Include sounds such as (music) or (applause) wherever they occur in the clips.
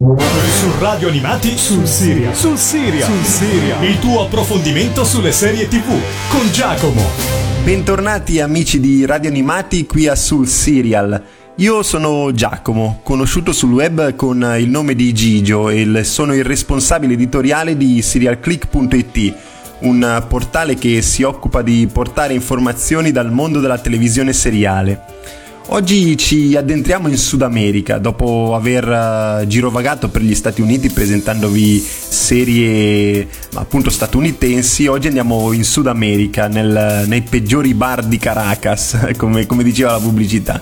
Su Radio Animati sul Siria. Sul Siria. Sul Siria. Il tuo approfondimento sulle serie TV con Giacomo. Bentornati amici di Radio Animati qui a Sul Serial. Io sono Giacomo, conosciuto sul web con il nome di Gigio e sono il responsabile editoriale di serialclick.it, un portale che si occupa di portare informazioni dal mondo della televisione seriale. Oggi ci addentriamo in Sud America dopo aver uh, girovagato per gli Stati Uniti presentandovi serie appunto statunitensi. Oggi andiamo in Sud America, nel, nei peggiori bar di Caracas, (laughs) come, come diceva la pubblicità.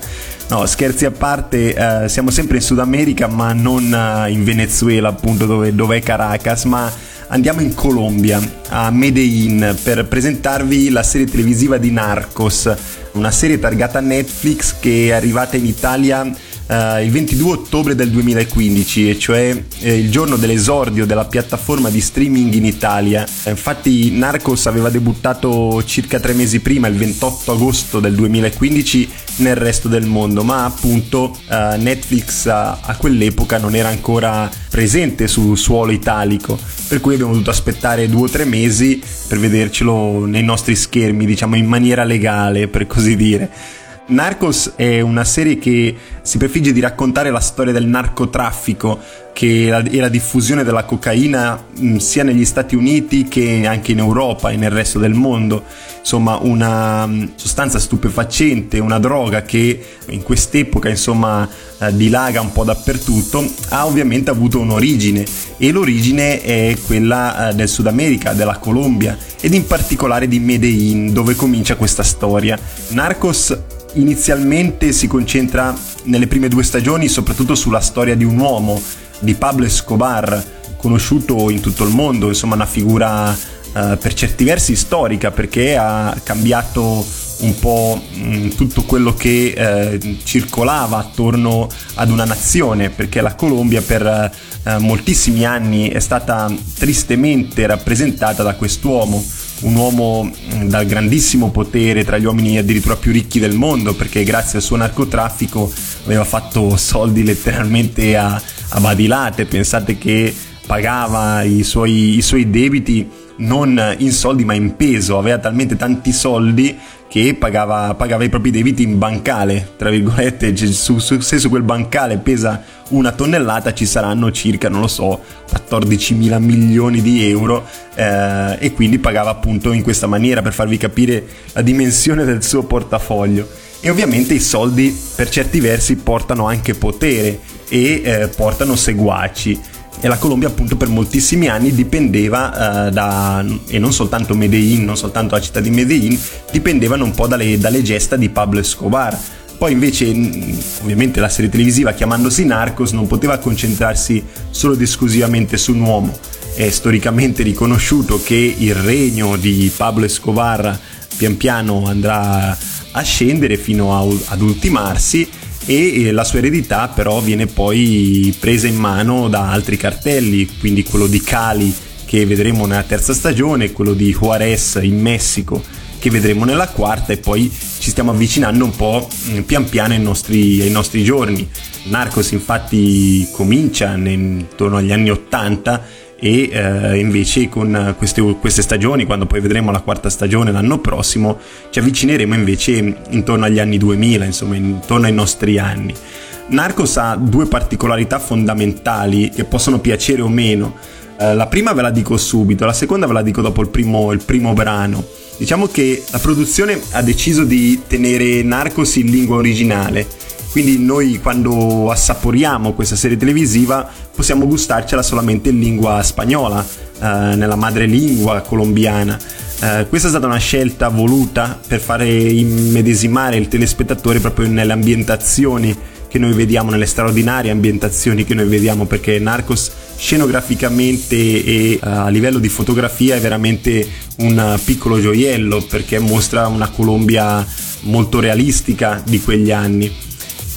No, scherzi a parte, uh, siamo sempre in Sud America, ma non uh, in Venezuela, appunto, dove, dove è Caracas, ma andiamo in Colombia, a Medellin, per presentarvi la serie televisiva di Narcos una serie targata Netflix che è arrivata in Italia Uh, il 22 ottobre del 2015, e cioè eh, il giorno dell'esordio della piattaforma di streaming in Italia. Infatti Narcos aveva debuttato circa tre mesi prima, il 28 agosto del 2015, nel resto del mondo, ma appunto uh, Netflix a, a quell'epoca non era ancora presente sul suolo italico, per cui abbiamo dovuto aspettare due o tre mesi per vedercelo nei nostri schermi, diciamo in maniera legale, per così dire. Narcos è una serie che si prefigge di raccontare la storia del narcotraffico che e la diffusione della cocaina mm, sia negli Stati Uniti che anche in Europa e nel resto del mondo. Insomma, una mm, sostanza stupefacente, una droga che in quest'epoca, insomma, eh, dilaga un po' dappertutto, ha ovviamente avuto un'origine e l'origine è quella eh, del Sud America, della Colombia ed in particolare di Medellin, dove comincia questa storia. Narcos inizialmente si concentra nelle prime due stagioni soprattutto sulla storia di un uomo, di Pablo Escobar, conosciuto in tutto il mondo, insomma una figura eh, per certi versi storica perché ha cambiato un po' mh, mm, tutto quello che eh, circolava attorno ad una nazione, perché la Colombia per eh, moltissimi anni è stata tristemente rappresentata da quest'uomo un uomo mm, dal grandissimo potere tra gli uomini addirittura più ricchi del mondo perché grazie al suo narcotraffico aveva fatto soldi letteralmente a, a badilate. Pensate che pagava i suoi, i suoi debiti non in soldi ma in peso. Aveva talmente tanti soldi che pagava, pagava, i propri debiti in bancale, tra virgolette, su, su, se su quel bancale pesa una tonnellata ci saranno circa, non lo so, 14 mila milioni di euro eh, e quindi pagava appunto in questa maniera per farvi capire la dimensione del suo portafoglio. E ovviamente i soldi per certi versi portano anche potere e eh, portano seguaci e la Colombia appunto per moltissimi anni dipendeva uh, da, e non soltanto Medellin, non soltanto la città di Medellin, dipendevano un po' dalle, dalle gesta di Pablo Escobar. Poi invece ovviamente la serie televisiva chiamandosi Narcos non poteva concentrarsi solo ed esclusivamente su un uomo. È storicamente riconosciuto che il regno di Pablo Escobar pian piano andrà a scendere fino a, ad ultimarsi e la sua eredità però viene poi presa in mano da altri cartelli, quindi quello di Cali che vedremo nella terza stagione, quello di Juarez in Messico che vedremo nella quarta e poi ci stiamo avvicinando un po' mm, pian piano ai nostri, ai nostri giorni. Narcos infatti comincia intorno agli anni 80 e eh, invece con queste, queste, stagioni, quando poi vedremo la quarta stagione l'anno prossimo, ci avvicineremo invece intorno agli anni 2000, insomma intorno ai nostri anni. Narcos ha due particolarità fondamentali che possono piacere o meno. Eh, la prima ve la dico subito, la seconda ve la dico dopo il primo, il primo brano. Diciamo che la produzione ha deciso di tenere Narcos in lingua originale quindi noi quando assaporiamo questa serie televisiva possiamo gustarcela solamente in lingua spagnola, eh, nella madrelingua colombiana. Eh, questa è stata una scelta voluta per fare immedesimare il telespettatore proprio nelle ambientazioni che noi vediamo, nelle straordinarie ambientazioni che noi vediamo, perché Narcos scenograficamente e uh, a livello di fotografia è veramente un piccolo gioiello perché mostra una Colombia molto realistica di quegli anni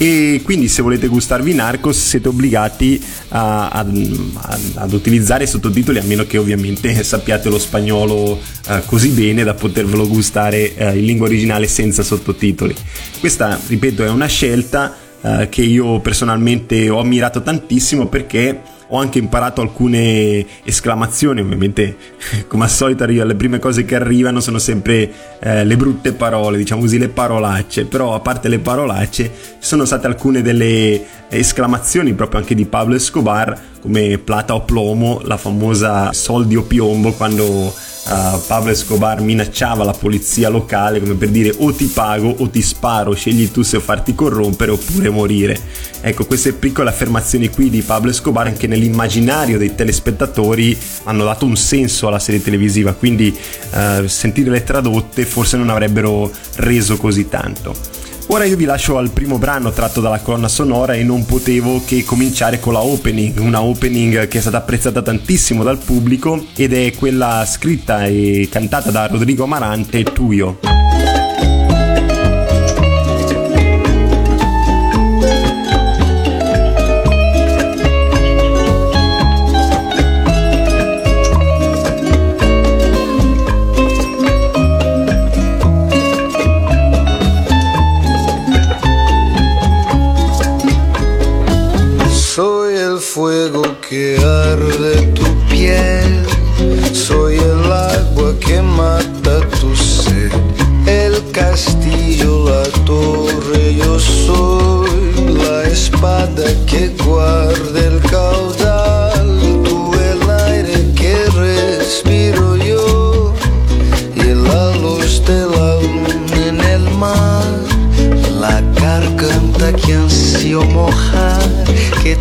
e quindi se volete gustarvi Narcos siete obbligati a, a, ad utilizzare i sottotitoli a meno che ovviamente sappiate lo spagnolo eh, così bene da potervelo gustare eh, in lingua originale senza sottotitoli. Questa, ripeto, è una scelta eh, che io personalmente ho ammirato tantissimo perché ho anche imparato alcune esclamazioni, ovviamente (laughs) come al solito le prime cose che arrivano sono sempre eh, le brutte parole, diciamo così, le parolacce, però a parte le parolacce ci sono state alcune delle esclamazioni proprio anche di Pablo Escobar come plata o plomo, la famosa soldi o piombo quando uh, Pablo Escobar minacciava la polizia locale come per dire o ti pago o ti sparo, scegli tu se farti corrompere oppure morire. Ecco, queste piccole affermazioni qui di Pablo Escobar anche nell'immaginario dei telespettatori hanno dato un senso alla serie televisiva, quindi uh, sentirle tradotte forse non avrebbero reso così tanto. Ora io vi lascio al primo brano tratto dalla colonna sonora e non potevo che cominciare con la opening, una opening che è stata apprezzata tantissimo dal pubblico ed è quella scritta e cantata da Rodrigo Amarante, Tuyo. mata tu sed. El castillo, la torre, yo soy la espada que guarda el caudal. Tú el aire que respiro yo y la luz de la luna en el mar. La garganta que ansio mojar que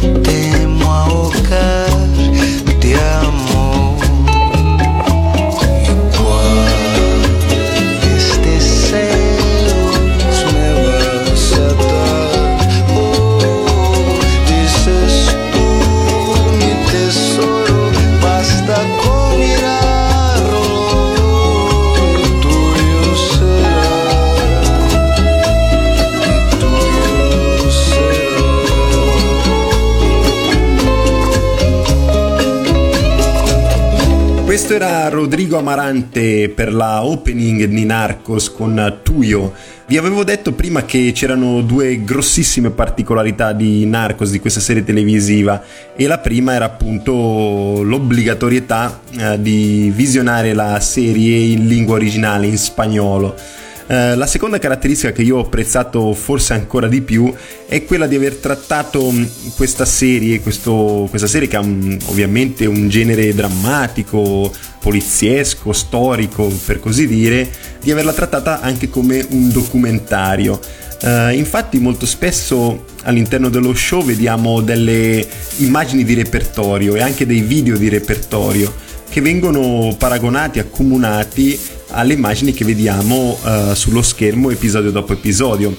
Rodrigo Amarante per la opening di Narcos con Tuyo. Vi avevo detto prima che c'erano due grossissime particolarità di Narcos, di questa serie televisiva, e la prima era appunto l'obbligatorietà eh, di visionare la serie in lingua originale, in spagnolo. Eh, la seconda caratteristica che io ho apprezzato forse ancora di più è quella di aver trattato mm, questa serie, questo, questa serie che ha un, ovviamente un genere drammatico, poliziesco, storico, per così dire, di averla trattata anche come un documentario. Uh, infatti molto spesso all'interno dello show vediamo delle immagini di repertorio e anche dei video di repertorio che vengono paragonati, accomunati alle immagini che vediamo uh, sullo schermo episodio dopo episodio.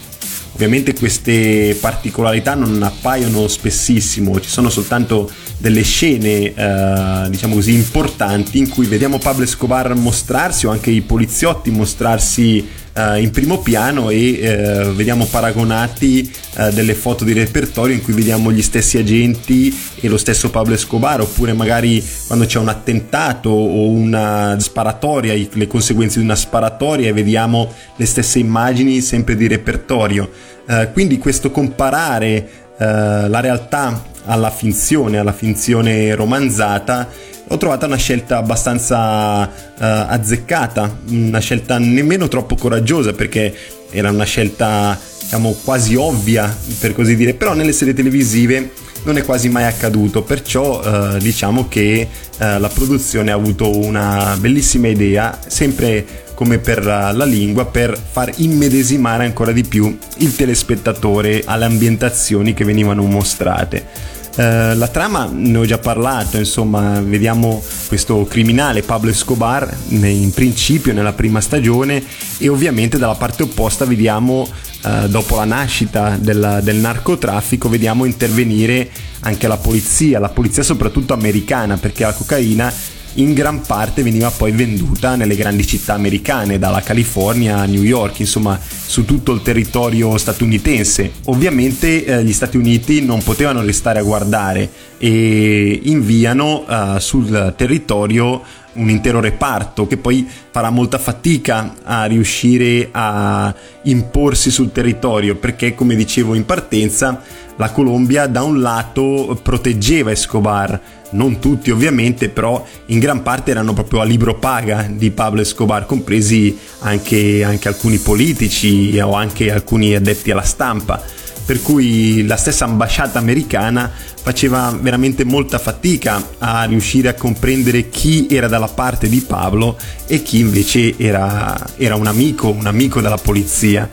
Ovviamente queste particolarità non appaiono spessissimo, ci sono soltanto delle scene, eh, diciamo così, importanti in cui vediamo Pablo Escobar mostrarsi o anche i poliziotti mostrarsi eh, in primo piano e eh, vediamo paragonati eh, delle foto di repertorio in cui vediamo gli stessi agenti e lo stesso Pablo Escobar oppure magari quando c'è un attentato o una sparatoria, le conseguenze di una sparatoria e vediamo le stesse immagini sempre di repertorio. Eh, quindi questo comparare eh, la realtà alla finzione, alla finzione romanzata ho trovato una scelta abbastanza uh, azzeccata, una scelta nemmeno troppo coraggiosa perché era una scelta diciamo quasi ovvia per così dire, però nelle serie televisive non è quasi mai accaduto, perciò uh, diciamo che uh, la produzione ha avuto una bellissima idea, sempre come per la lingua, per far immedesimare ancora di più il telespettatore alle ambientazioni che venivano mostrate. Eh, la trama ne ho già parlato, insomma, vediamo questo criminale Pablo Escobar in principio nella prima stagione e ovviamente dalla parte opposta vediamo uh, dopo la nascita del, del narcotraffico vediamo intervenire anche la polizia, la polizia soprattutto americana perché la cocaina in gran parte veniva poi venduta nelle grandi città americane, dalla California a New York, insomma su tutto il territorio statunitense. Ovviamente eh, gli Stati Uniti non potevano restare a guardare e inviano uh, sul territorio un intero reparto che poi farà molta fatica a riuscire a imporsi sul territorio perché come dicevo in partenza la Colombia da un lato proteggeva Escobar non tutti ovviamente, però in gran parte erano proprio a libro paga di Pablo Escobar, compresi anche, anche, alcuni politici o anche alcuni addetti alla stampa. Per cui la stessa ambasciata americana faceva veramente molta fatica a riuscire a comprendere chi era dalla parte di Pablo e chi invece era, era un amico, un amico della polizia.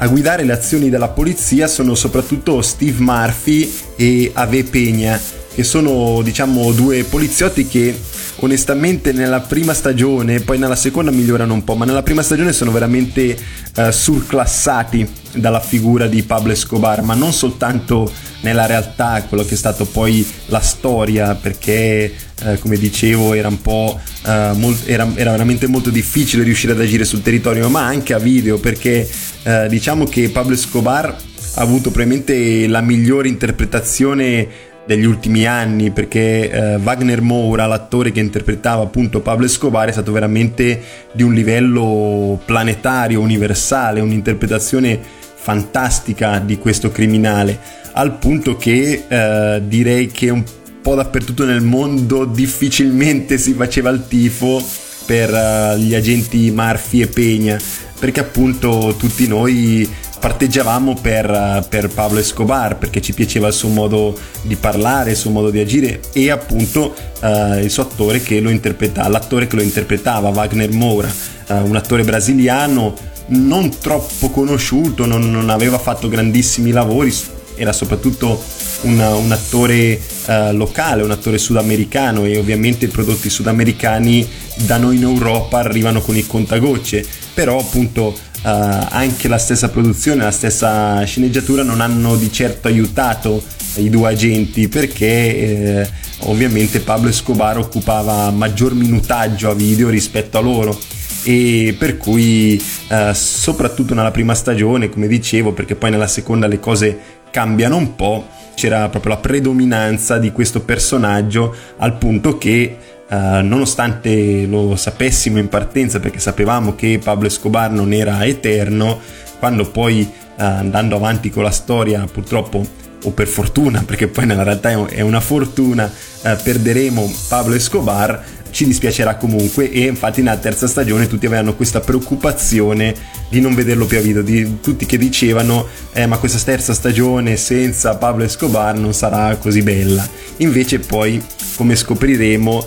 A guidare le azioni della polizia sono soprattutto Steve Murphy e Ave Peña, che sono diciamo due poliziotti che onestamente nella prima stagione, poi nella seconda migliorano un po', ma nella prima stagione sono veramente uh, surclassati dalla figura di Pablo Escobar, ma non soltanto nella realtà, quello che è stato poi la storia, perché eh, come dicevo era un po' eh, molt- era, era, veramente molto difficile riuscire ad agire sul territorio, ma anche a video, perché eh, diciamo che Pablo Escobar ha avuto probabilmente la migliore interpretazione degli ultimi anni perché eh, Wagner Moura, l'attore che interpretava appunto Pablo Escobar, è stato veramente di un livello planetario, universale, un'interpretazione fantastica di questo criminale, al punto che eh, direi che un po' dappertutto nel mondo difficilmente si faceva il tifo per uh, gli agenti Murphy e Pegna, perché appunto tutti noi parteggiavamo per, per, Pablo Escobar perché ci piaceva il suo modo di parlare, il suo modo di agire e appunto uh, il suo attore che lo interpretava, l'attore che lo interpretava, Wagner Moura, uh, un attore brasiliano non troppo conosciuto, non, non aveva fatto grandissimi lavori, era soprattutto un, un attore uh, locale, un attore sudamericano e ovviamente i prodotti sudamericani da noi in Europa arrivano con il contagocce, però appunto uh, anche la stessa produzione, la stessa sceneggiatura non hanno di certo aiutato i due agenti perché eh, ovviamente Pablo Escobar occupava maggior minutaggio a video rispetto a loro e per cui eh, soprattutto nella prima stagione come dicevo perché poi nella seconda le cose cambiano un po' c'era proprio la predominanza di questo personaggio al punto che Uh, nonostante lo sapessimo in partenza perché sapevamo che Pablo Escobar non era eterno, quando poi uh, andando avanti con la storia purtroppo o per fortuna, (laughs) perché poi nella realtà è una fortuna, uh, perderemo Pablo Escobar, ci dispiacerà comunque. E infatti nella terza stagione tutti avevano questa preoccupazione di non vederlo più a video, di tutti che dicevano eh, ma questa terza stagione senza Pablo Escobar non sarà così bella. Invece poi come scopriremo uh,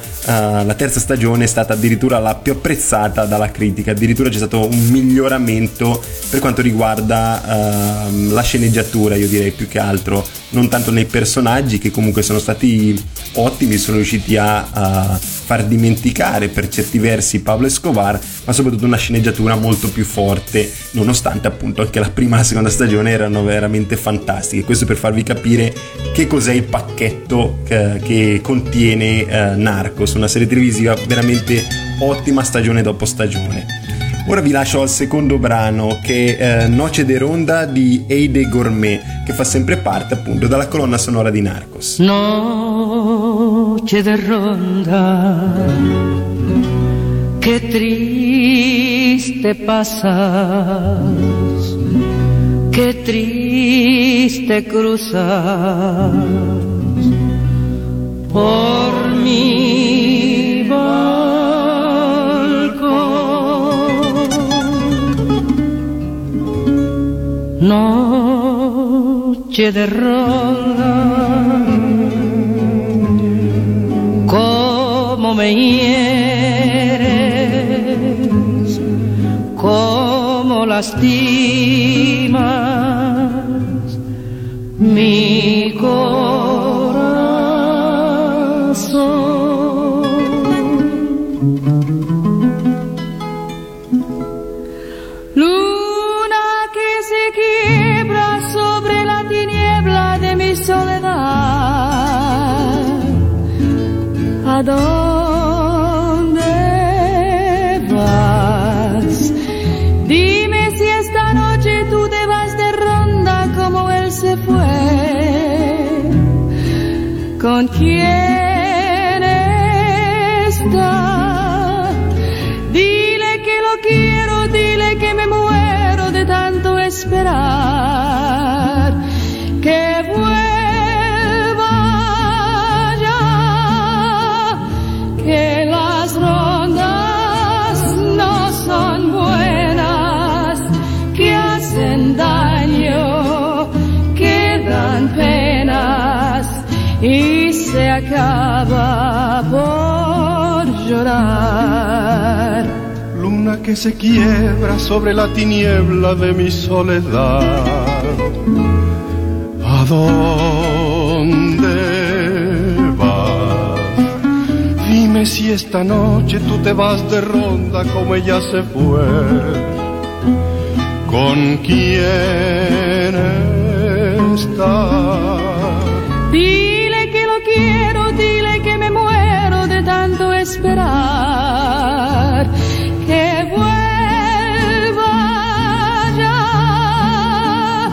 la terza stagione è stata addirittura la più apprezzata dalla critica, addirittura c'è stato un miglioramento per quanto riguarda uh, la sceneggiatura, io direi più che altro, non tanto nei personaggi che comunque sono stati ottimi, sono riusciti a, a far dimenticare per certi versi Pablo Escobar, ma soprattutto una sceneggiatura molto più forte, nonostante appunto anche la prima e la seconda stagione erano veramente fantastiche. Questo per farvi capire che cos'è il pacchetto che, che contiene eh, Narcos, una serie televisiva veramente ottima stagione dopo stagione. Ora vi lascio al secondo brano che è eh, Noce de Ronda di Eide Gourmet che fa sempre parte appunto dalla colonna sonora di Narcos. Noce de Ronda che triste pasas che triste cruzas por mi Noche de ronda, como me hieres, como lastimas mi y se acaba por llorar. Luna que se quiebra sobre la tiniebla de mi soledad. ¿A dónde vas? Dime si esta noche tú te vas de ronda como ella se fue. ¿Con quién estás? Esperar. Que vuelva ya,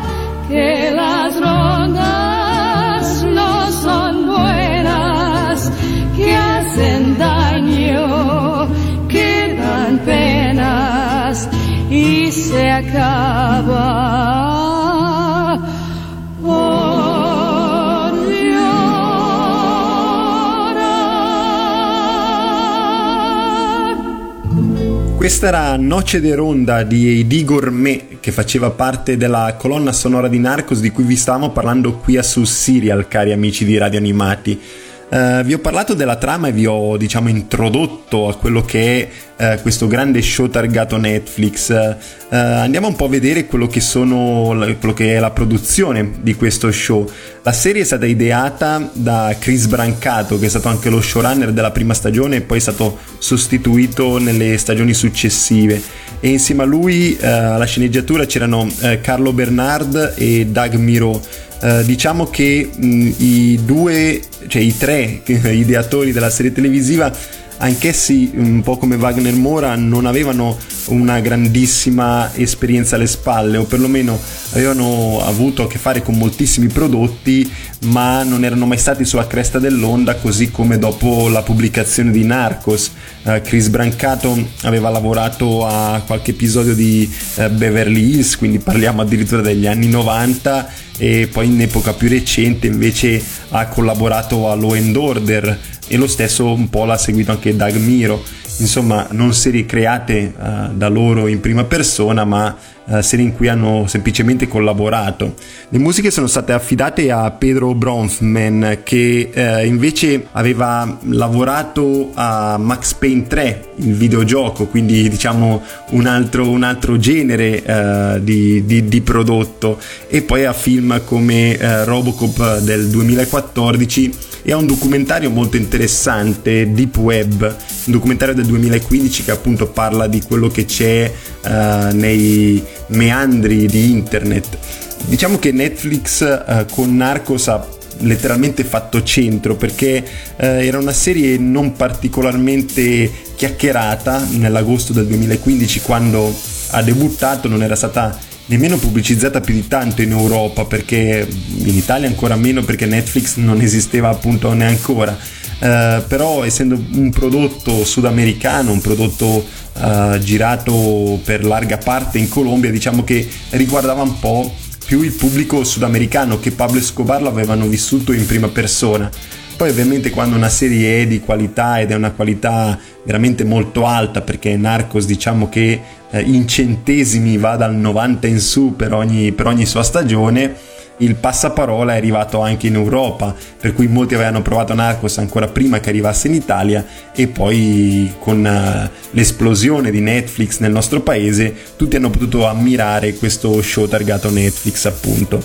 que las rondas no son buenas, que hacen daño, que dan penas y se acaba Questa era Noce de Ronda di Eddie Gourmet che faceva parte della colonna sonora di Narcos di cui vi stavamo parlando qui a Sul Serial, cari amici di Radio Animati. Eh, vi ho parlato della trama e vi ho diciamo introdotto a quello che è eh, questo grande show targato Netflix. Eh, andiamo un po' a vedere quello che, sono, quello che è la produzione di questo show. La serie è stata ideata da Chris Brancato, che è stato anche lo showrunner della prima stagione e poi è stato sostituito nelle stagioni successive. E insieme a lui eh, alla sceneggiatura c'erano eh, Carlo Bernard e Doug Miro. Uh, diciamo che mh, i due, cioè i tre (laughs) ideatori della serie televisiva, anch'essi un po' come Wagner Mora, non avevano una grandissima esperienza alle spalle, o perlomeno avevano avuto a che fare con moltissimi prodotti, ma non erano mai stati sulla cresta dell'onda, così come dopo la pubblicazione di Narcos. Uh, Chris Brancato aveva lavorato a qualche episodio di uh, Beverly Hills, quindi parliamo addirittura degli anni 90 e poi in epoca più recente invece ha collaborato a Law and Order e lo stesso un po' l'ha seguito anche Doug Miro. Insomma non serie create uh, da loro in prima persona ma uh, serie in cui hanno semplicemente collaborato. Le musiche sono state affidate a Pedro Bronfman che uh, invece aveva lavorato a Max Payne 3 il videogioco quindi diciamo un altro, un altro genere di, di, di, prodotto. E poi a film come Robocop del 2014 e a un documentario molto interessante Deep Web un documentario del 2015 che appunto parla di quello che c'è uh, nei meandri di internet. Diciamo che Netflix uh, con Narcos ha letteralmente fatto centro perché uh, era una serie non particolarmente chiacchierata nell'agosto del 2015 quando ha debuttato non era stata nemmeno pubblicizzata più di tanto in Europa perché in Italia ancora meno perché Netflix non esisteva appunto neanche ora eh, però essendo un prodotto sudamericano, un prodotto eh, girato per larga parte in Colombia, diciamo che riguardava un po' più il pubblico sudamericano che Pablo Escobar l'avevano vissuto in prima persona. Poi ovviamente quando una serie è di qualità ed è una qualità veramente molto alta perché Narcos diciamo che eh, in centesimi va dal 90 in su per ogni, per ogni sua stagione, il passaparola è arrivato anche in Europa, per cui molti avevano provato Narcos ancora prima che arrivasse in Italia e poi con uh, l'esplosione di Netflix nel nostro paese tutti hanno potuto ammirare questo show targato Netflix appunto.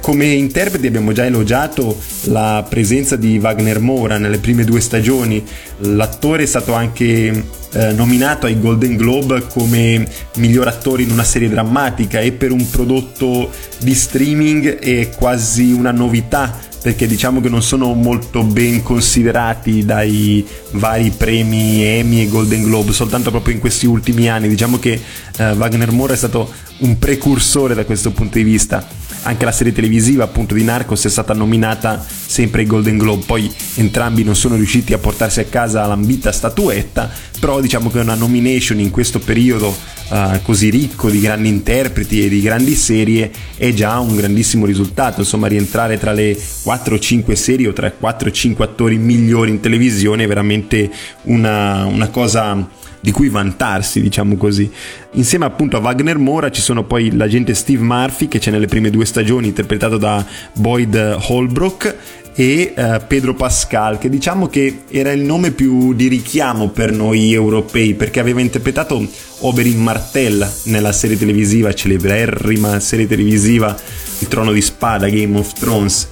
Come interpreti abbiamo già elogiato la presenza di Wagner Mora nelle prime due stagioni, l'attore è stato anche eh, nominato ai Golden Globe come miglior attore in una serie drammatica e per un prodotto di streaming è quasi una novità perché diciamo che non sono molto ben considerati dai vari premi Emmy e Golden Globe, soltanto proprio in questi ultimi anni. Diciamo che eh, Wagner Moore è stato un precursore da questo punto di vista. Anche la serie televisiva appunto di Narcos è stata nominata sempre ai Golden Globe, poi entrambi non sono riusciti a portarsi a casa l'ambita statuetta, però diciamo che una nomination in questo periodo uh, così ricco di grandi interpreti e di grandi serie è già un grandissimo risultato. Insomma, rientrare tra le 4-5 serie o tra i 4-5 attori migliori in televisione è veramente una, una cosa di cui vantarsi, diciamo così. Insieme appunto a Wagner Mora ci sono poi l'agente Steve Murphy che c'è nelle prime due stagioni interpretato da Boyd Holbrook e uh, Pedro Pascal che diciamo che era il nome più di richiamo per noi europei perché aveva interpretato Oberyn Martell nella serie televisiva celeberrima serie televisiva Il Trono di Spada Game of Thrones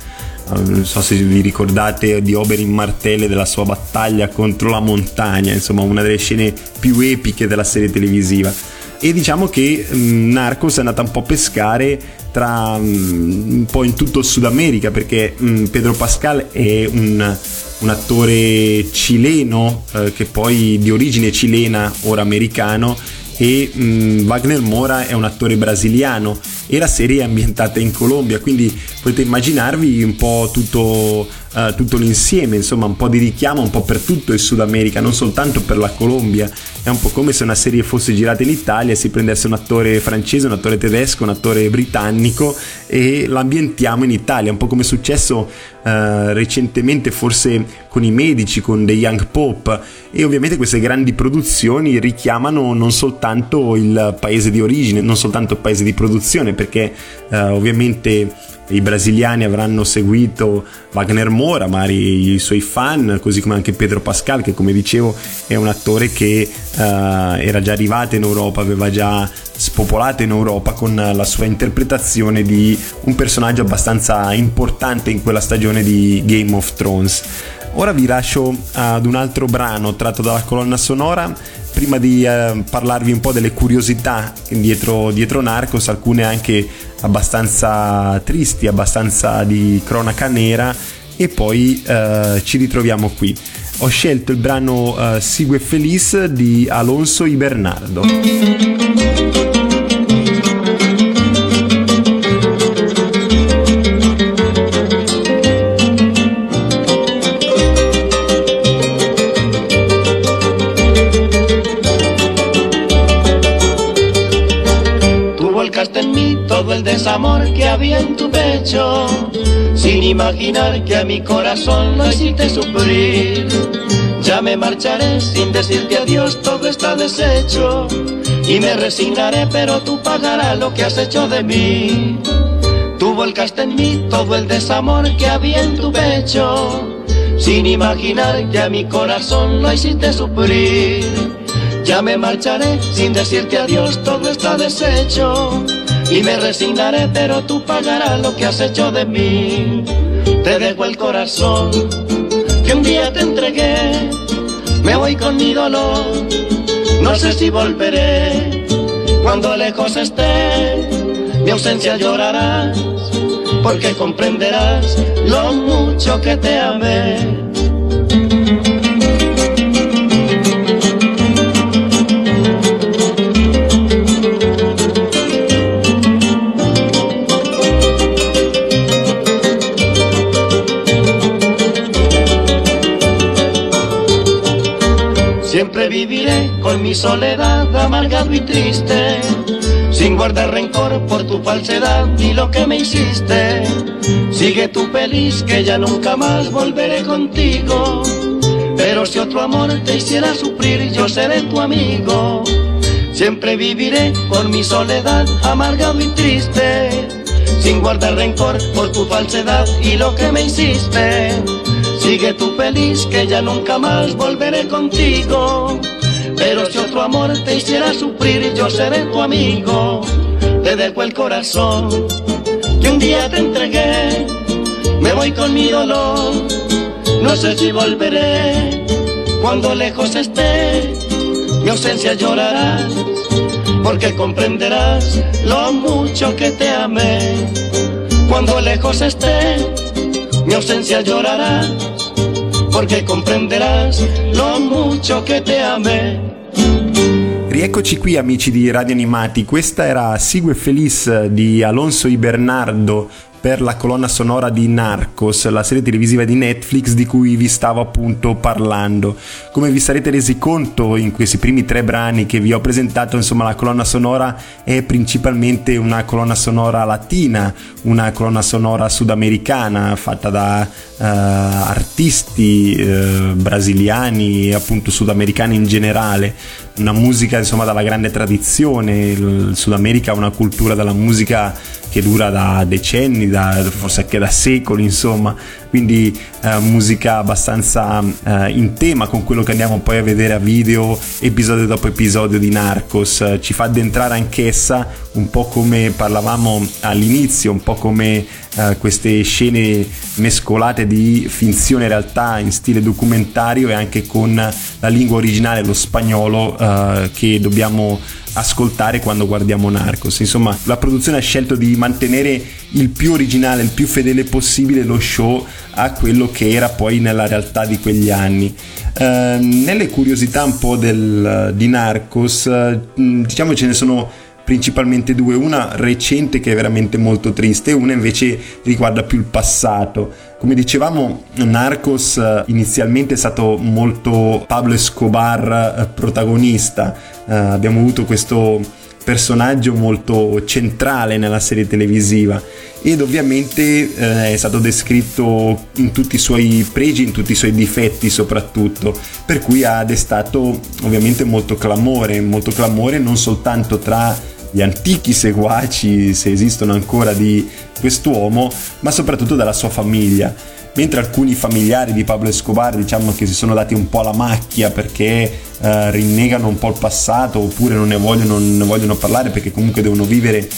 non so se vi ricordate di Oberyn Martelle della sua battaglia contro la montagna, insomma una delle scene più epiche della serie televisiva. E diciamo che mh, Narcos è andata un po' a pescare tra mh, un po' in tutto il Sud America perché mh, Pedro Pascal è un, un attore cileno eh, che poi di origine cilena, ora americano e mh, Wagner Mora è un attore brasiliano e la serie è ambientata in Colombia, quindi potete immaginarvi un po' tutto uh, tutto l'insieme, insomma un po' di richiamo un po' per tutto il Sud America, non soltanto per la Colombia. È un po' come se una serie fosse girata in Italia e si prendesse un attore francese, un attore tedesco, un attore britannico e l'ambientiamo in Italia, un po' come è successo uh, recentemente forse con i medici, con The Young Pope e ovviamente queste grandi produzioni richiamano non soltanto il paese di origine, non soltanto il paese di produzione, perché uh, ovviamente i brasiliani avranno seguito Wagner Moura, magari i suoi fan, così come anche Pedro Pascal, che come dicevo è un attore che uh, era già arrivato in Europa, aveva già spopolato in Europa con la sua interpretazione di un personaggio abbastanza importante in quella stagione di Game of Thrones. Ora vi lascio ad un altro brano tratto dalla colonna sonora prima di eh, parlarvi un po' delle curiosità dietro, dietro Narcos, alcune anche abbastanza tristi, abbastanza di cronaca nera e poi eh, ci ritroviamo qui. Ho scelto il brano eh, Sigue Feliz di Alonso y desamor que había en tu pecho, sin imaginar que a mi corazón lo hiciste sufrir. Ya me marcharé sin decirte adiós, todo está deshecho, y me resignaré, pero tú pagarás lo que has hecho de mí. Tú volcaste en mí todo el desamor que había en tu pecho, sin imaginar que a mi corazón lo hiciste sufrir. Ya me marcharé sin decirte adiós, todo está deshecho y me resignaré, pero tú pagarás lo que has hecho de mí. Te dejo el corazón que un día te entregué, me voy con mi dolor, no sé si volveré. Cuando lejos esté, mi ausencia llorarás, porque comprenderás lo mucho que te amé. Viviré con mi soledad amargado y triste, sin guardar rencor por tu falsedad y lo que me hiciste. Sigue tu feliz que ya nunca más volveré contigo. Pero si otro amor te hiciera sufrir, yo seré tu amigo. Siempre viviré con mi soledad amargado y triste, sin guardar rencor por tu falsedad y lo que me hiciste. Sigue tu feliz que ya nunca más volveré contigo. Pero si otro amor te hiciera sufrir, yo seré tu amigo. Te dejo el corazón que un día te entregué. Me voy con mi dolor, no sé si volveré. Cuando lejos esté, mi ausencia llorarás, porque comprenderás lo mucho que te amé. Cuando lejos esté, mi ausencia llorarás porque comprenderás lo mucho che te amé. Rieccoci qui amici di Radio Animati, questa era Sigue Feliz di Alonso y Bernardo per la colonna sonora di Narcos, la serie televisiva di Netflix di cui vi stavo appunto parlando. Come vi sarete resi conto in questi primi tre brani che vi ho presentato, insomma la colonna sonora è principalmente una colonna sonora latina, una colonna sonora sudamericana fatta da uh, artisti uh, brasiliani appunto sudamericani in generale, una musica insomma dalla grande tradizione, il Sud America ha una cultura della musica che dura da decenni, da, forse anche da secoli, insomma, quindi eh, musica abbastanza eh, in tema con quello che andiamo poi a vedere a video episodio dopo episodio di Narcos, ci fa addentrare anch'essa un po' come parlavamo all'inizio, un po' come eh, queste scene mescolate di finzione e realtà in stile documentario e anche con la lingua originale, lo spagnolo, eh, che dobbiamo ascoltare quando guardiamo Narcos. Insomma, la produzione ha scelto di mantenere il più originale, il più fedele possibile lo show a quello che era poi nella realtà di quegli anni. Eh, nelle curiosità un po' del, di Narcos, eh, diciamo ce ne sono principalmente due, una recente che è veramente molto triste e una invece riguarda più il passato. Come dicevamo, Narcos eh, inizialmente è stato molto Pablo Escobar eh, protagonista, uh, abbiamo avuto questo personaggio molto centrale nella serie televisiva ed ovviamente eh, è stato descritto in tutti i suoi pregi, in tutti i suoi difetti soprattutto, per cui ha destato ovviamente molto clamore, molto clamore non soltanto tra gli antichi seguaci, se esistono ancora, di quest'uomo, ma soprattutto dalla sua famiglia. Mentre alcuni familiari di Pablo Escobar diciamo che si sono dati un po' alla macchia perché eh, rinnegano un po' il passato oppure non ne vogliono, non ne vogliono parlare perché comunque devono vivere eh,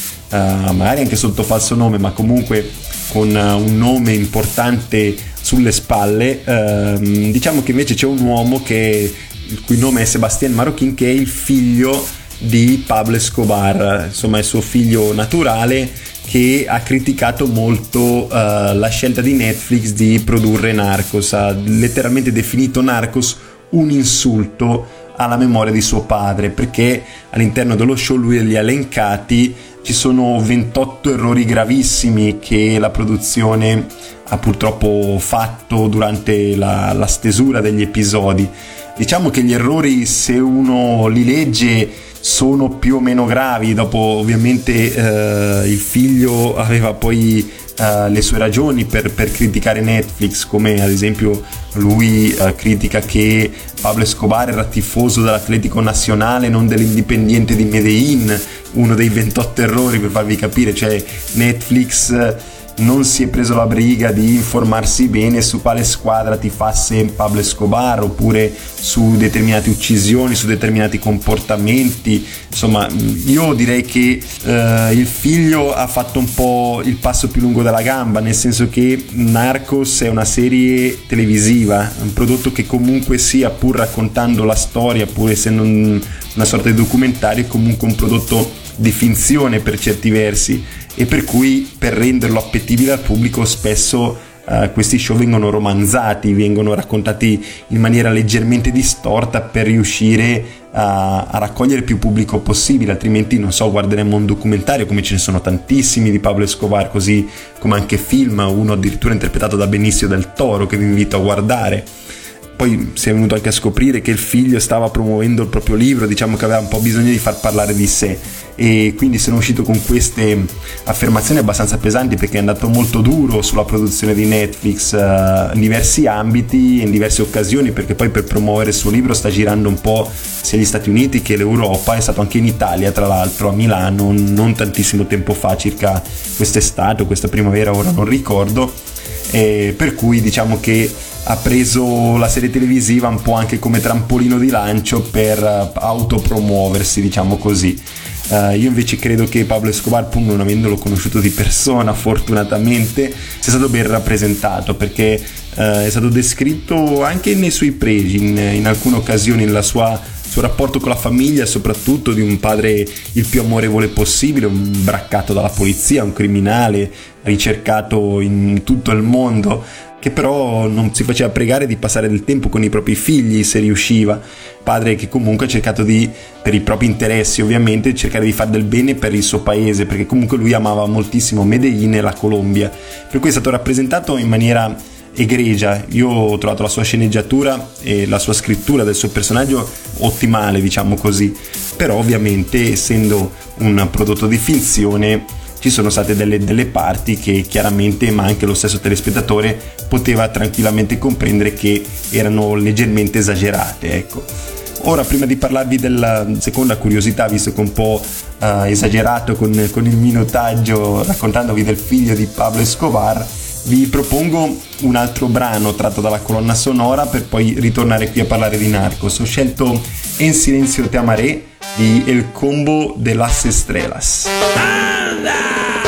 magari anche sotto falso nome, ma comunque con uh, un nome importante sulle spalle, ehm, diciamo che invece c'è un uomo che, il cui nome è Sebastián Marochin che è il figlio di Pablo Escobar, insomma è suo figlio naturale che ha criticato molto uh, la scelta di Netflix di produrre Narcos, ha letteralmente definito Narcos un insulto alla memoria di suo padre perché all'interno dello show lui li ha elencati ci sono 28 errori gravissimi che la produzione ha purtroppo fatto durante la, la stesura degli episodi. Diciamo che gli errori se uno li legge sono più o meno gravi, dopo ovviamente eh, il figlio aveva poi eh, le sue ragioni per, per, criticare Netflix, come ad esempio lui eh, critica che Pablo Escobar era tifoso dell'Atletico Nazionale, non dell'Indipendiente di Medellin, uno dei 28 errori per farvi capire, cioè Netflix non si è preso la briga di informarsi bene su quale squadra tifasse Pablo Escobar oppure su determinate uccisioni, su determinati comportamenti. Insomma, io direi che eh, il figlio ha fatto un po' il passo più lungo della gamba, nel senso che Narcos è una serie televisiva, un prodotto che comunque sia, pur raccontando la storia, pur essendo un, una sorta di documentario, è comunque un prodotto di finzione per certi versi e per cui per renderlo appetibile al pubblico spesso Uh, questi show vengono romanzati, vengono raccontati in maniera leggermente distorta per riuscire a, a, raccogliere più pubblico possibile, altrimenti non so, guarderemo un documentario come ce ne sono tantissimi di Pablo Escobar, così come anche film, uno addirittura interpretato da Benicio del Toro che vi invito a guardare poi si è venuto anche a scoprire che il figlio stava promuovendo il proprio libro, diciamo che aveva un po' bisogno di far parlare di sé. E quindi sono uscito con queste affermazioni abbastanza pesanti perché è andato molto duro sulla produzione di Netflix uh, in diversi ambiti, in diverse occasioni perché poi per promuovere il suo libro sta girando un po' sia gli Stati Uniti che l'Europa, è stato anche in Italia tra l'altro a Milano non tantissimo tempo fa, circa quest'estate o questa primavera, ora non ricordo, e per cui diciamo che ha preso la serie televisiva un po' anche come trampolino di lancio per eh, autopromuoversi, diciamo così. Uh, io invece credo che Pablo Escobar, pur non avendolo conosciuto di persona, fortunatamente, sia stato ben rappresentato perché uh, è stato descritto anche nei suoi pregi, in, in alcune occasioni, sua suo rapporto con la famiglia, soprattutto di un padre il più amorevole possibile, un braccato dalla polizia, un criminale ricercato in tutto il mondo che però non si faceva pregare di passare del tempo con i propri figli se riusciva. Padre che comunque ha cercato di, per i propri interessi ovviamente, cercare di fare del bene per il suo paese, perché comunque lui amava moltissimo Medellin e la Colombia. Per cui è stato rappresentato in maniera egregia. Io ho trovato la sua sceneggiatura e la sua scrittura del suo personaggio ottimale, diciamo così. Però ovviamente essendo un prodotto di finzione ci sono state delle, delle, parti che chiaramente, ma anche lo stesso telespettatore, poteva tranquillamente comprendere che erano leggermente esagerate. Ecco. Ora, prima di parlarvi della seconda curiosità, visto che un po' uh, esagerato con, con il minutaggio raccontandovi del figlio di Pablo Escobar, vi propongo un altro brano tratto dalla colonna sonora per poi ritornare qui a parlare di Narcos. Ho scelto En Silencio Te Amaré di El Combo de las Estrellas. 啊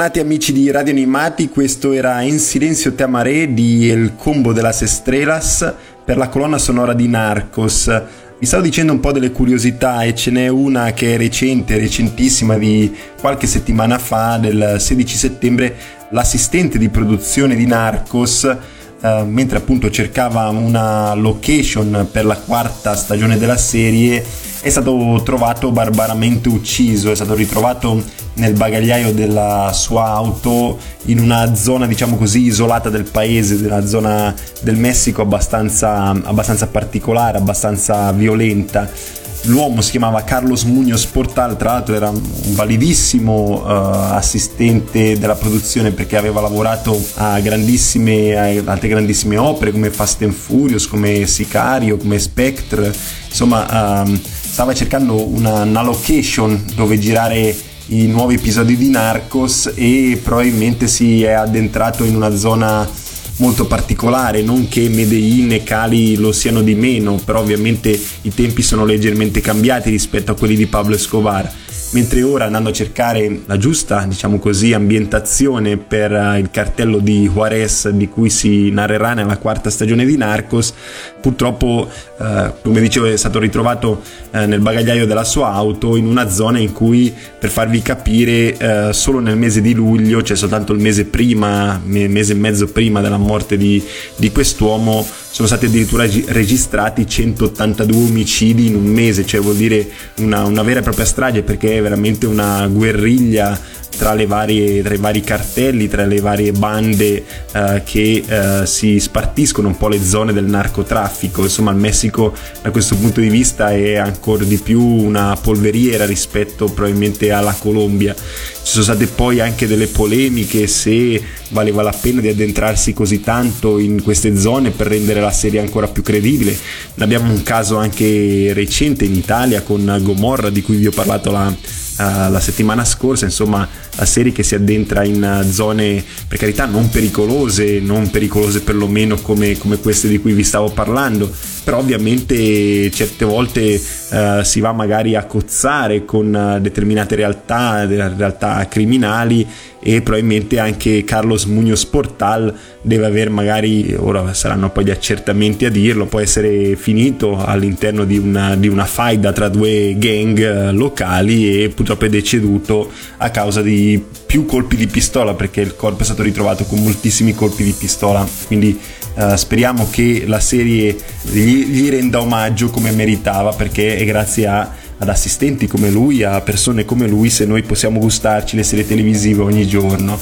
Bentornati amici di Radio Animati, questo era In Silenzio Te Amaré di El Combo de las Estrellas per la colonna sonora di Narcos. Vi stavo dicendo un po' delle curiosità e ce n'è una che è recente, recentissima di qualche settimana fa, del 16 settembre, l'assistente di produzione di Narcos, eh, mentre appunto cercava una location per la quarta stagione della serie, è stato trovato barbaramente ucciso, è stato ritrovato nel bagagliaio della sua auto in una zona diciamo così isolata del paese, una zona del Messico abbastanza, abbastanza particolare, abbastanza violenta. L'uomo si chiamava Carlos Muñoz Portal, tra l'altro era un validissimo uh, assistente della produzione perché aveva lavorato a grandissime, a altre grandissime opere come Fast and Furious, come Sicario, come Spectre, insomma uh, stava cercando una, una location dove girare i nuovi episodi di Narcos e probabilmente si è addentrato in una zona molto particolare, non che Medellin e Cali lo siano di meno, però ovviamente i tempi sono leggermente cambiati rispetto a quelli di Pablo Escobar mentre ora andando a cercare la giusta, diciamo così, ambientazione per uh, il cartello di Juarez di cui si narrerà nella quarta stagione di Narcos, purtroppo, uh, come dicevo, è stato ritrovato uh, nel bagagliaio della sua auto in una zona in cui, per farvi capire, solo nel mese di luglio, cioè soltanto il mese prima, mese e mezzo prima della morte di, di quest'uomo, sono stati addirittura registrati 182 omicidi in un mese, cioè vuol dire una, una vera e propria strage perché veramente una guerriglia tra, varie, tra, i vari cartelli, tra le varie bande eh, che eh, si spartiscono un po' le zone del narcotraffico. Insomma, il Messico da questo punto di vista è ancora di più una polveriera rispetto probabilmente alla Colombia. Ci sono state poi anche delle polemiche se valeva la pena di addentrarsi così tanto in queste zone per rendere la serie ancora più credibile. Ne abbiamo un caso anche recente in Italia con Gomorra di cui vi ho parlato la, uh, la settimana scorsa, insomma la serie che si addentra in uh, zone per carità non pericolose, non pericolose perlomeno come, come queste di cui vi stavo parlando, però ovviamente certe volte uh, si va magari a cozzare con determinate realtà, realtà criminali e probabilmente anche Carlos Munoz Portal deve aver magari, ora saranno poi gli accertamenti a dirlo, può essere finito all'interno di una, di una faida tra due gang eh, locali e purtroppo è deceduto a causa di più colpi di pistola perché il corpo è stato ritrovato con moltissimi colpi di pistola, quindi Uh, speriamo che la serie gli, gli, renda omaggio come meritava perché è grazie a ad assistenti come lui, a persone come lui, se noi possiamo gustarci le serie televisive ogni giorno.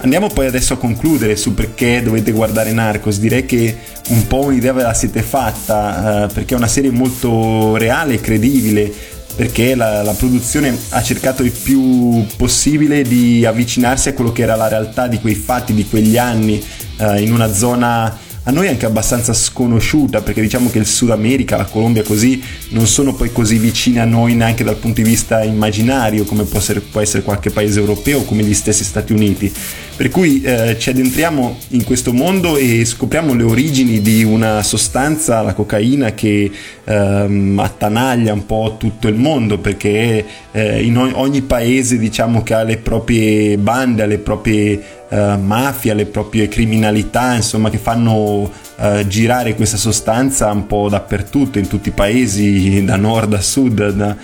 Andiamo poi adesso a concludere su perché dovete guardare Narcos. Direi che un po' un'idea ve la siete fatta, eh, perché è una serie molto reale e credibile, perché la, la, produzione ha cercato il più possibile di avvicinarsi a quello che era la realtà di quei fatti, di quegli anni, eh, in una zona a noi anche abbastanza sconosciuta perché diciamo che il Sud America, la Colombia così non sono poi così vicini a noi neanche dal punto di vista immaginario come può essere, può essere qualche paese europeo come gli stessi Stati Uniti. Per cui eh, ci addentriamo in questo mondo e scopriamo le origini di una sostanza, la cocaina, che ehm, attanaglia un po' tutto il mondo perché eh, in ogni paese diciamo che ha le proprie bande, ha le proprie eh, mafia, le proprie criminalità, insomma, che fanno eh, girare questa sostanza un po' dappertutto, in tutti i paesi, da nord a sud, da,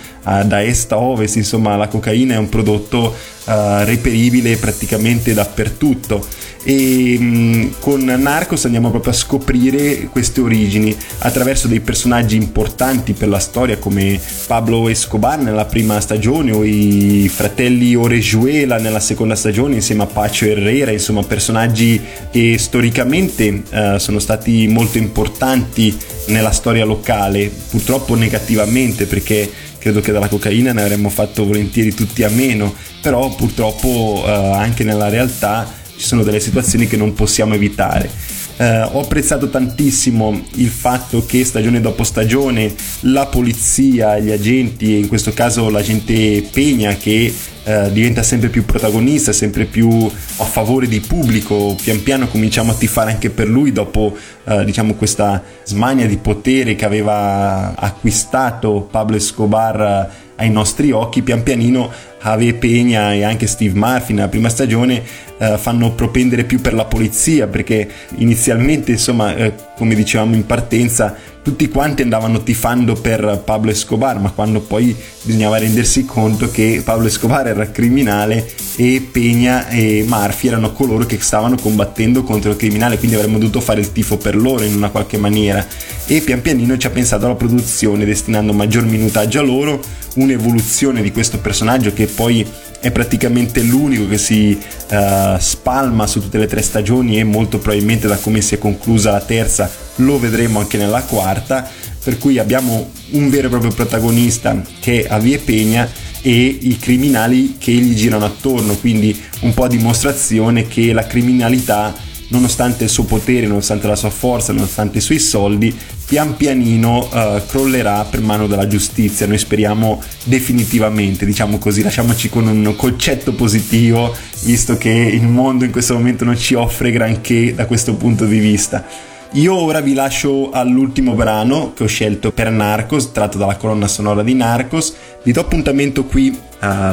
da est a ovest, insomma, la cocaina è un prodotto eh, reperibile praticamente dappertutto. E mh, con Narcos andiamo proprio a scoprire queste origini attraverso dei personaggi importanti per la storia come Pablo Escobar nella prima stagione o i fratelli Orejuela nella seconda stagione insieme a Pacho Herrera, insomma personaggi che storicamente uh, sono stati molto importanti nella storia locale, purtroppo negativamente perché credo che dalla cocaina ne avremmo fatto volentieri tutti a meno, però purtroppo uh, anche nella realtà ci sono delle situazioni che non possiamo evitare. Eh, ho apprezzato tantissimo il fatto che stagione dopo stagione la polizia, gli agenti, e in questo caso l'agente Pegna che eh, diventa sempre più protagonista, sempre più a favore di pubblico, pian piano cominciamo a tifare anche per lui dopo eh, diciamo questa smania di potere che aveva acquistato Pablo Escobar ai nostri occhi, pian pianino Javier Peña e anche Steve Murphy nella prima stagione eh, fanno propendere più per la polizia perché inizialmente insomma eh, come dicevamo in partenza tutti quanti andavano tifando per Pablo Escobar, ma quando poi bisognava rendersi conto che Pablo Escobar era criminale e Peña e Murphy erano coloro che stavano combattendo contro il criminale, quindi avremmo dovuto fare il tifo per loro in una qualche maniera. E pian pianino ci ha pensato la produzione, destinando maggior minutaggio a loro, un'evoluzione di questo personaggio che poi è praticamente l'unico che si uh, spalma su tutte le tre stagioni e molto probabilmente da come si è conclusa la terza lo vedremo anche nella quarta. Per cui abbiamo un vero e proprio protagonista che è Avie Peña e i criminali che gli girano attorno quindi un po' a dimostrazione che la criminalità nonostante il suo potere, nonostante la sua forza, nonostante i suoi soldi, pian pianino uh, crollerà per mano della giustizia. Noi speriamo definitivamente, diciamo così, lasciamoci con un concetto positivo, visto che il mondo in questo momento non ci offre granché da questo punto di vista. Io ora vi lascio all'ultimo brano che ho scelto per Narcos, tratto dalla colonna sonora di Narcos. Vi do appuntamento qui uh,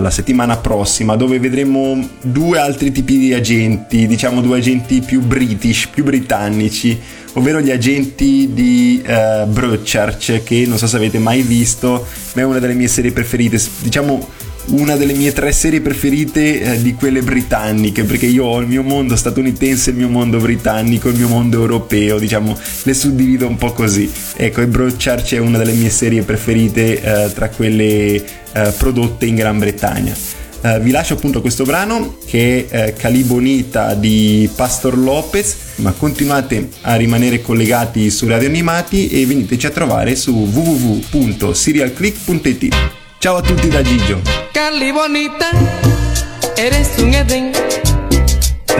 la settimana prossima dove vedremo due altri tipi di agenti, diciamo due agenti più british, più britannici, ovvero gli agenti di uh, Broadchurch che non so se avete mai visto, ma è una delle mie serie preferite, diciamo una delle mie tre serie preferite eh, di quelle britanniche, perché io ho il mio mondo statunitense, il mio mondo britannico, il mio mondo europeo, diciamo, le suddivido un po' così. Ecco, e Broadchurch è una delle mie serie preferite eh, tra quelle eh, prodotte in Gran Bretagna. Uh, vi lascio appunto questo brano che è uh, Calibonita di Pastor Lopez, ma continuate a rimanere collegati su Radio Animati e veniteci a trovare su www.serialclick.it. Ciao a tutti da Gigio. Cali bonita, eres un Edén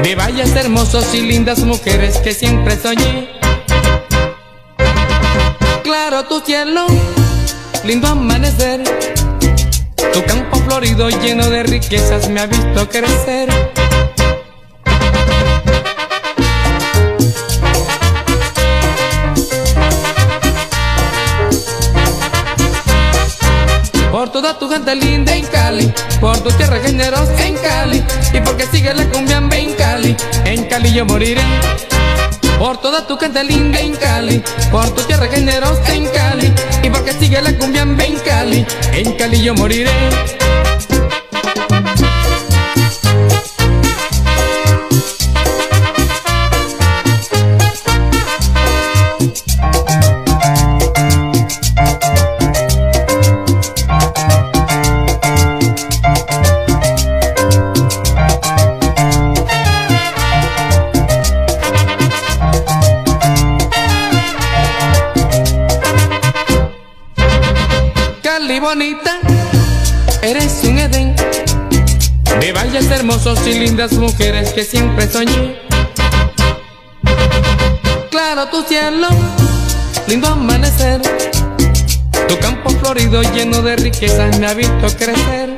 de vallas hermosos y lindas mujeres que siempre soñé. Claro tu cielo, lindo amanecer, tu campo florido lleno de riquezas me ha visto crecer. Gente linda en Cali, por tu tierra generosa en Cali, y porque sigue la cumbia en Cali, en Cali yo moriré. Por toda tu gente linda en Cali, por tu tierra generosa en Cali, y porque sigue la cumbia en Cali, en Cali yo moriré. Bonita, eres un Edén de valles hermosos y lindas mujeres que siempre soñé. Claro tu cielo, lindo amanecer, tu campo florido lleno de riquezas me ha visto crecer.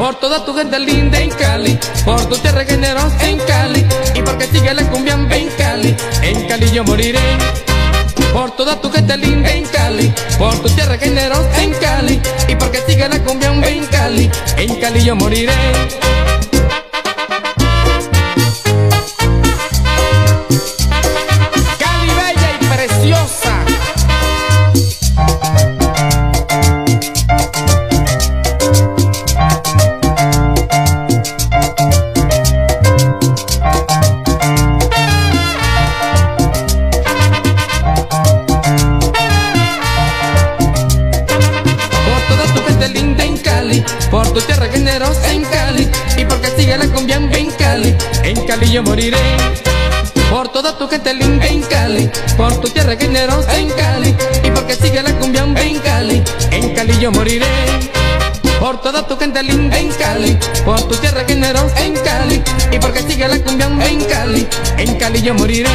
por toda tu gente linda por tu tierra generosa en Cali, y porque sigue la cumbia en Cali, en Cali yo moriré. Por toda tu gente linda en Cali, por tu tierra generosa en Cali, y porque sigue la cumbia en Cali, en Cali yo moriré. Yo moriré. Por toda tu gente linda en Cali, por tu tierra generosa en Cali, y porque sigue la cumbia en Cali, en Cali yo moriré. Por toda tu gente linda en Cali, por tu tierra generosa en Cali, y porque sigue la cumbia en Cali, en Cali yo moriré.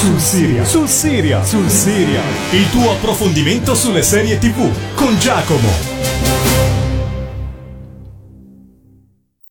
Sul Siria, sul Siria, sul Siria. Il tuo approfondimento sulle serie TV con Giacomo.